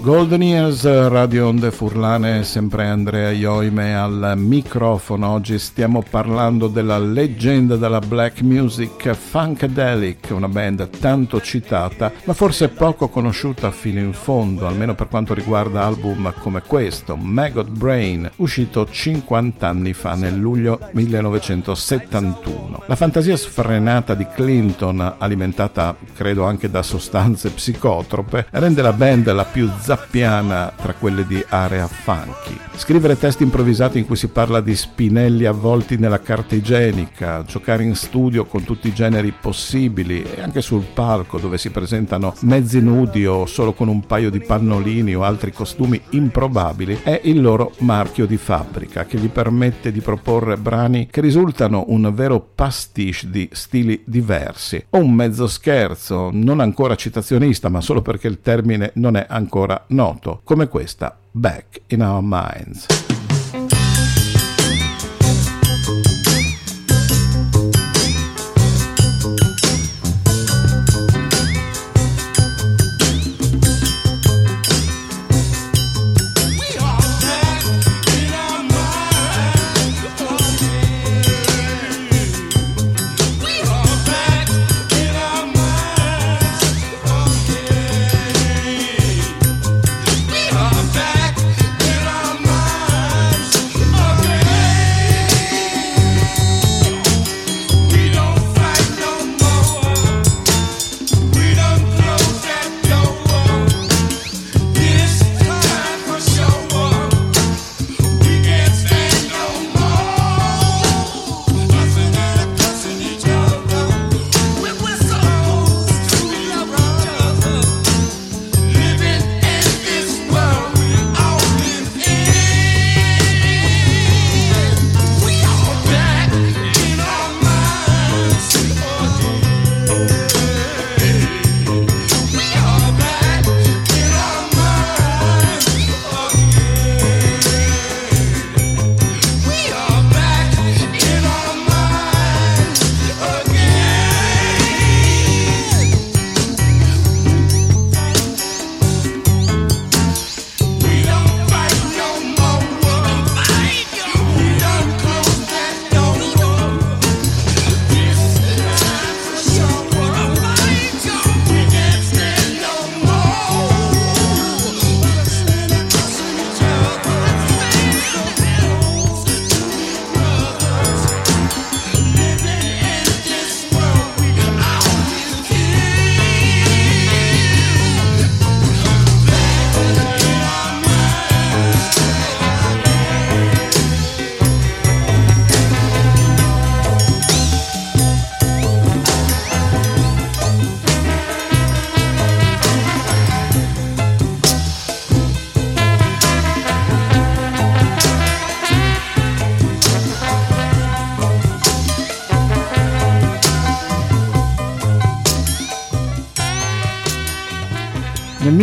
Golden Years, Radio Onde Furlane, sempre Andrea Ioime al microfono. Oggi stiamo parlando della leggenda della black music Funkadelic, una band tanto citata, ma forse poco conosciuta fino in fondo, almeno per quanto riguarda album come questo, Maggot Brain, uscito 50 anni fa, nel luglio 1971. La fantasia sfrenata di Clinton, alimentata credo anche da sostanze psicotrope, rende la band la più zappiana tra quelle di area funky. Scrivere testi improvvisati in cui si parla di spinelli avvolti nella carta igienica, giocare in studio con tutti i generi possibili e anche sul palco dove si presentano mezzi nudi o solo con un paio di pannolini o altri costumi improbabili è il loro marchio di fabbrica che gli permette di proporre brani che risultano un vero pastiche di stili diversi o un mezzo scherzo, non ancora citazionista ma solo perché il termine non è ancora noto, come questa Back in Our Minds.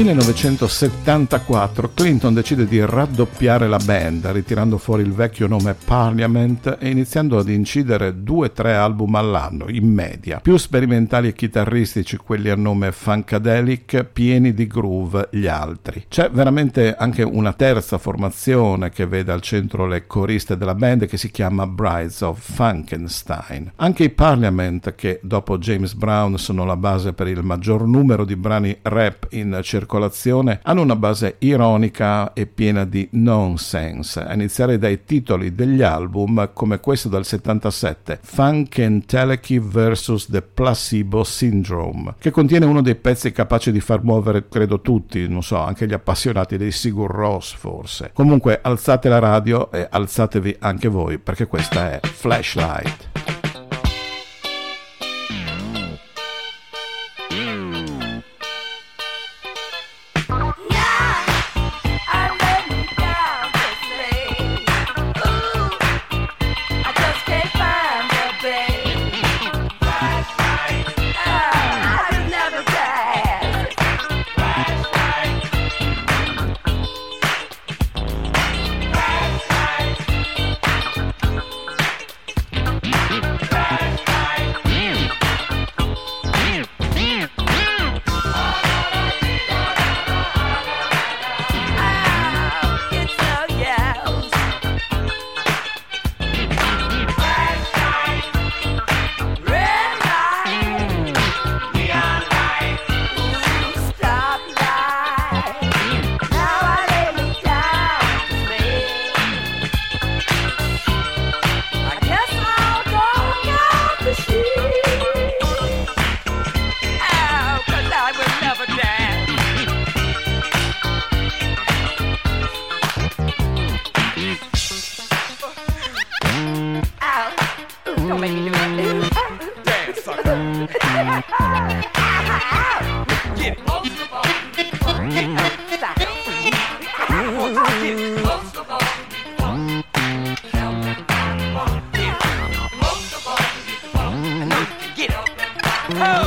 1974 Clinton decide di raddoppiare la band, ritirando fuori il vecchio nome Parliament e iniziando ad incidere due o tre album all'anno, in media. Più sperimentali e chitarristici quelli a nome Funkadelic, pieni di groove gli altri. C'è veramente anche una terza formazione che vede al centro le coriste della band che si chiama Brides of Funkenstein. Anche i Parliament, che dopo James Brown sono la base per il maggior numero di brani rap in circolazione, circolazione hanno una base ironica e piena di nonsense, a iniziare dai titoli degli album come questo del 77, Funk and Teleki vs. The Placebo Syndrome, che contiene uno dei pezzi capaci di far muovere, credo tutti, non so, anche gli appassionati dei Sigur Ross forse. Comunque alzate la radio e alzatevi anche voi perché questa è Flashlight. Oh!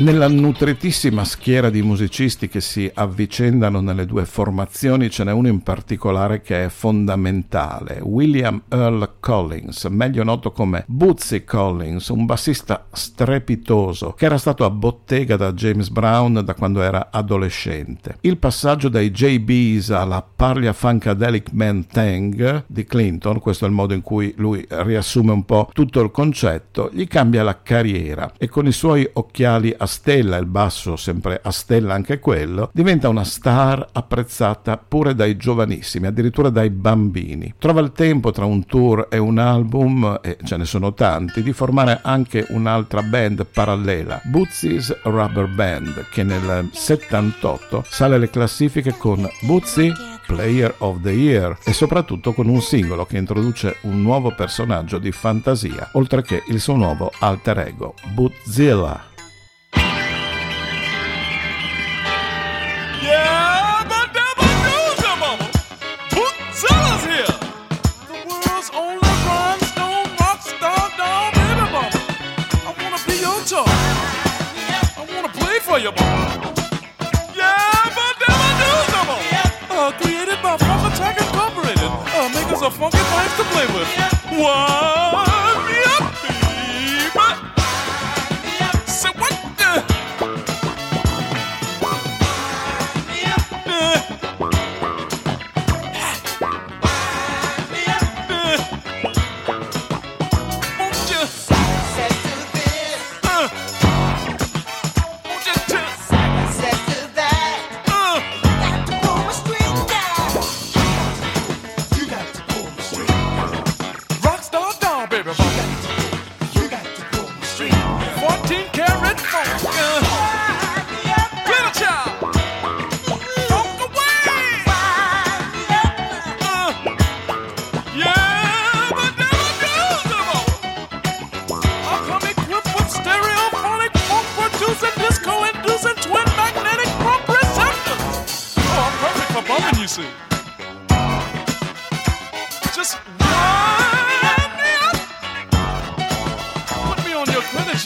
Nella nutritissima schiera di musicisti che si avvicendano nelle due formazioni ce n'è uno in particolare che è fondamentale, William Earl Collins, meglio noto come Bootsy Collins, un bassista strepitoso che era stato a bottega da James Brown da quando era adolescente. Il passaggio dai JBs alla Parlia Funkadelic Man Tang di Clinton, questo è il modo in cui lui riassume un po' tutto il concetto, gli cambia la carriera e con i suoi occhiali a stella, il basso sempre a stella anche quello, diventa una star apprezzata pure dai giovanissimi, addirittura dai bambini. Trova il tempo tra un tour e un album, e ce ne sono tanti, di formare anche un'altra band parallela, Bootsy's Rubber Band, che nel 78 sale alle classifiche con Bootsy Player of the Year e soprattutto con un singolo che introduce un nuovo personaggio di fantasia, oltre che il suo nuovo alter ego, Bootzilla. You, mama. Yeah, but never knew the mama. Uh, created by Funk Attack Incorporated. Uh, makers of funky things to play with. Yep,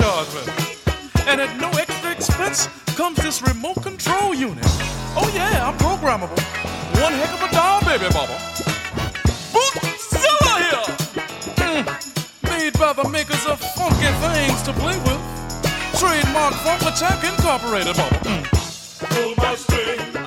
on charge, baby. And at no extra expense comes this remote control unit. Oh yeah, I'm programmable. One heck of a doll, baby mama. Bootzilla here. Mm, Made by the makers of funky things to play with. Trademark Funk Attack Incorporated, mama. Mm. Pull my string,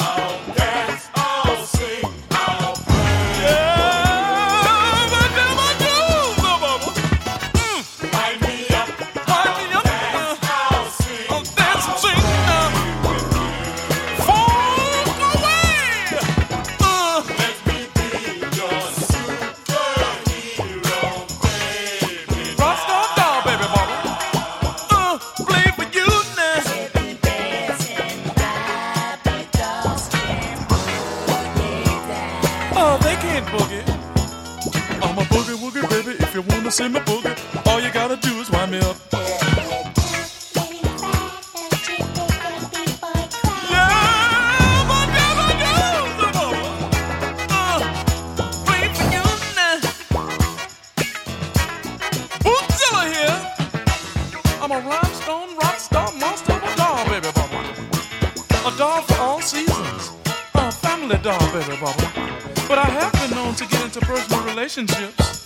They can't boogie. I'm a boogie woogie baby. If you wanna see me boogie, all you gotta do is wind me up. Relationships.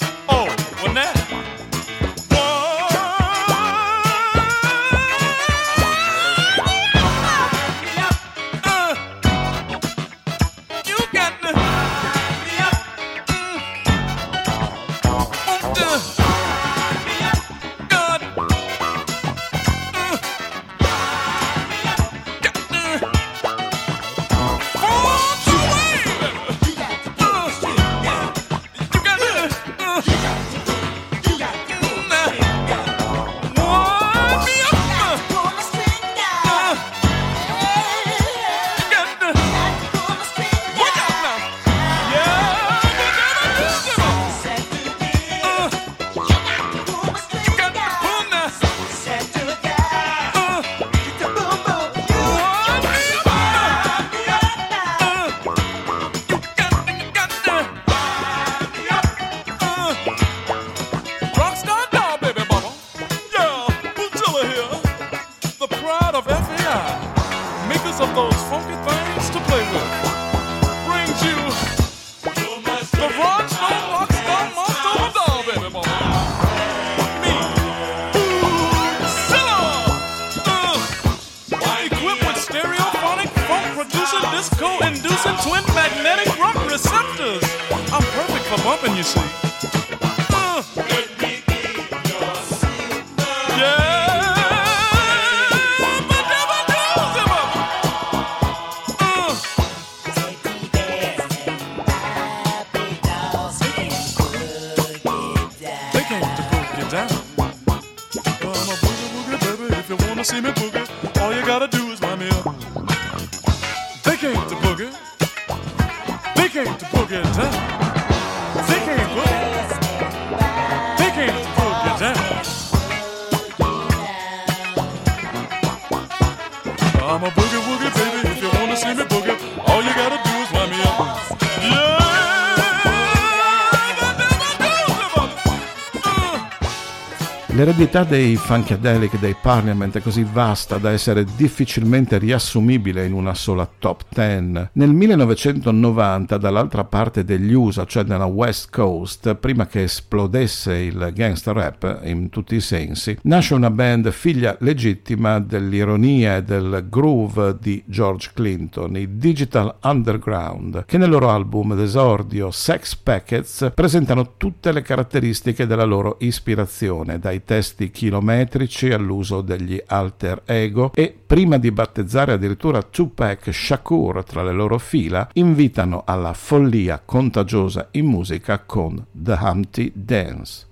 For L'eredità dei Funkadelic dei Parliament è così vasta da essere difficilmente riassumibile in una sola top 10. Nel 1990, dall'altra parte degli USA, cioè nella West Coast, prima che esplodesse il gangster rap in tutti i sensi, nasce una band figlia legittima dell'ironia e del groove di George Clinton, i Digital Underground, che nel loro album d'esordio Sex Packets presentano tutte le caratteristiche della loro ispirazione, dai testi chilometrici all'uso degli alter ego e, prima di battezzare addirittura Tupac Shakur tra le loro fila, invitano alla follia contagiosa in musica con The Humpty Dance.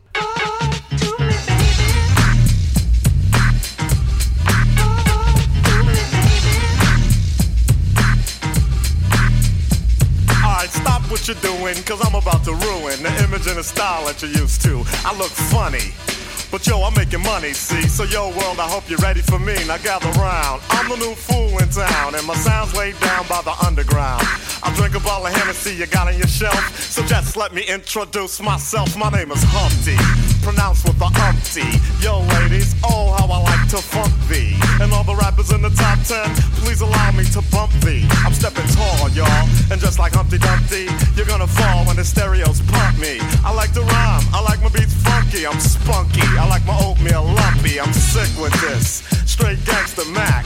What you're doing, cause I'm about to ruin the image and the style that you're used to. I look funny. But yo, I'm making money, see? So yo, world, I hope you're ready for me. Now gather round. I'm the new fool in town, and my sound's laid down by the underground. I drink a bottle of Hennessy you got on your shelf. So just let me introduce myself. My name is Humpty, pronounced with the umpty. Yo, ladies, oh, how I like to funk thee. And all the rappers in the top ten, please allow me to bump thee. I'm stepping tall, y'all. And just like Humpty Dumpty, you're gonna fall when the stereos pump me. I like to rhyme, I like my beats funky, I'm spunky. I like my oatmeal lumpy, I'm sick with this. Straight gangster Mac.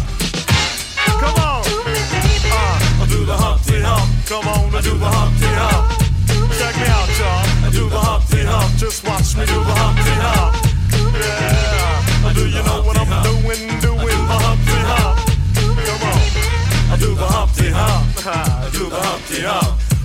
Come on and do the Humpty Hump. Check me out, y'all. I do the Humpty Hump. Just watch me do the Humpty Hump. Yeah. Do you know what I'm doing? Doing the Humpty Hump. Come on. I do the Humpty Hump. I do the Humpty Hump.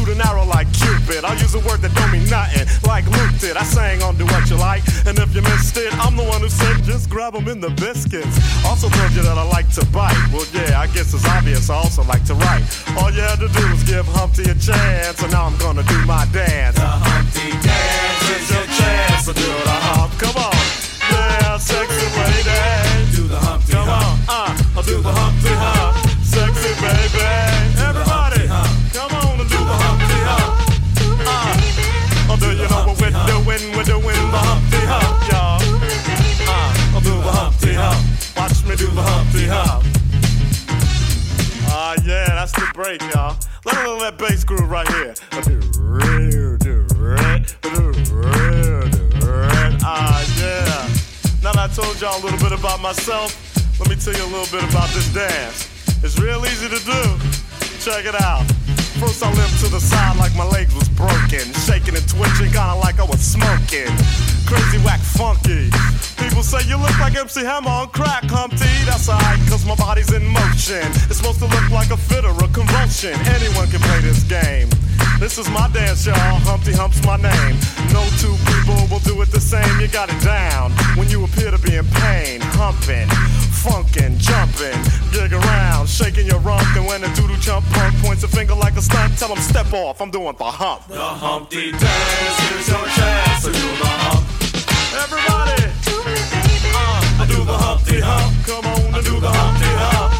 shoot an arrow like Cupid. I use a word that don't mean nothing, like Luke did. I sang on Do What You Like, and if you missed it, I'm the one who said just grab 'em in the biscuits. Also told you that I like to bite. Well, yeah, I guess it's obvious. I also like to write. All you had to do was give Humpty a chance, and now I'm gonna do my dance. The Humpty dance is your chance to do the hump. Come on. Yeah, sexy lady. Do the Humpty Come on, uh, I'll do the Humpty do the Humpty Hump. Ah, yeah, that's the break, y'all. Let me that bass groove right here. Ah, yeah. Now that I told y'all a little bit about myself, let me tell you a little bit about this dance. It's real easy to do. Check it out. First I limped to the side like my leg was broken, shaking and twitching, kinda like I was smoking. Crazy whack funky. People say you look like MC Hammer on crack, Humpty. That's alright, cause my body's in motion. It's supposed to look like a fit or a convulsion. Anyone can play this game. This is my dance, y'all. Humpty Hump's my name. No two people will do it the same. You got it down when you appear to be in pain. Humping, funkin', jumping, gig around, shaking your rump. And when the doodle chump punk points a finger like a stunt, tell him step off. I'm doing the hump. The Humpty Dance, here's your chance to do the hump. Everybody, I do the Humpty Hump. Come on, I do the Humpty Hump.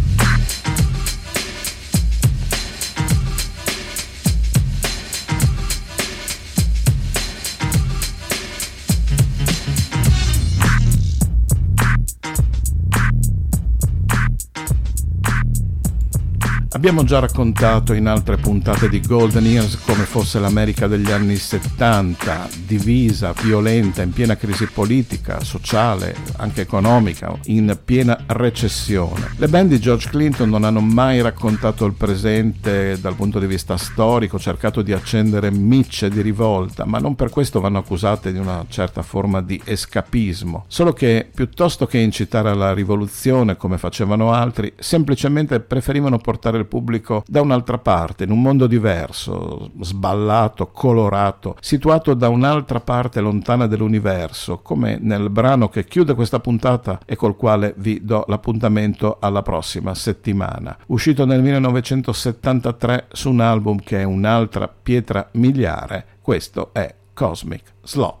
Abbiamo già raccontato in altre puntate di Golden Years come fosse l'America degli anni 70, divisa, violenta, in piena crisi politica, sociale, anche economica, in piena recessione. Le band di George Clinton non hanno mai raccontato il presente dal punto di vista storico, cercato di accendere micce di rivolta, ma non per questo vanno accusate di una certa forma di escapismo. Solo che piuttosto che incitare alla rivoluzione come facevano altri, semplicemente preferivano portare il pubblico da un'altra parte, in un mondo diverso, sballato, colorato, situato da un'altra parte lontana dell'universo, come nel brano che chiude questa puntata e col quale vi do l'appuntamento alla prossima settimana. Uscito nel 1973 su un album che è un'altra pietra miliare, questo è Cosmic Slop.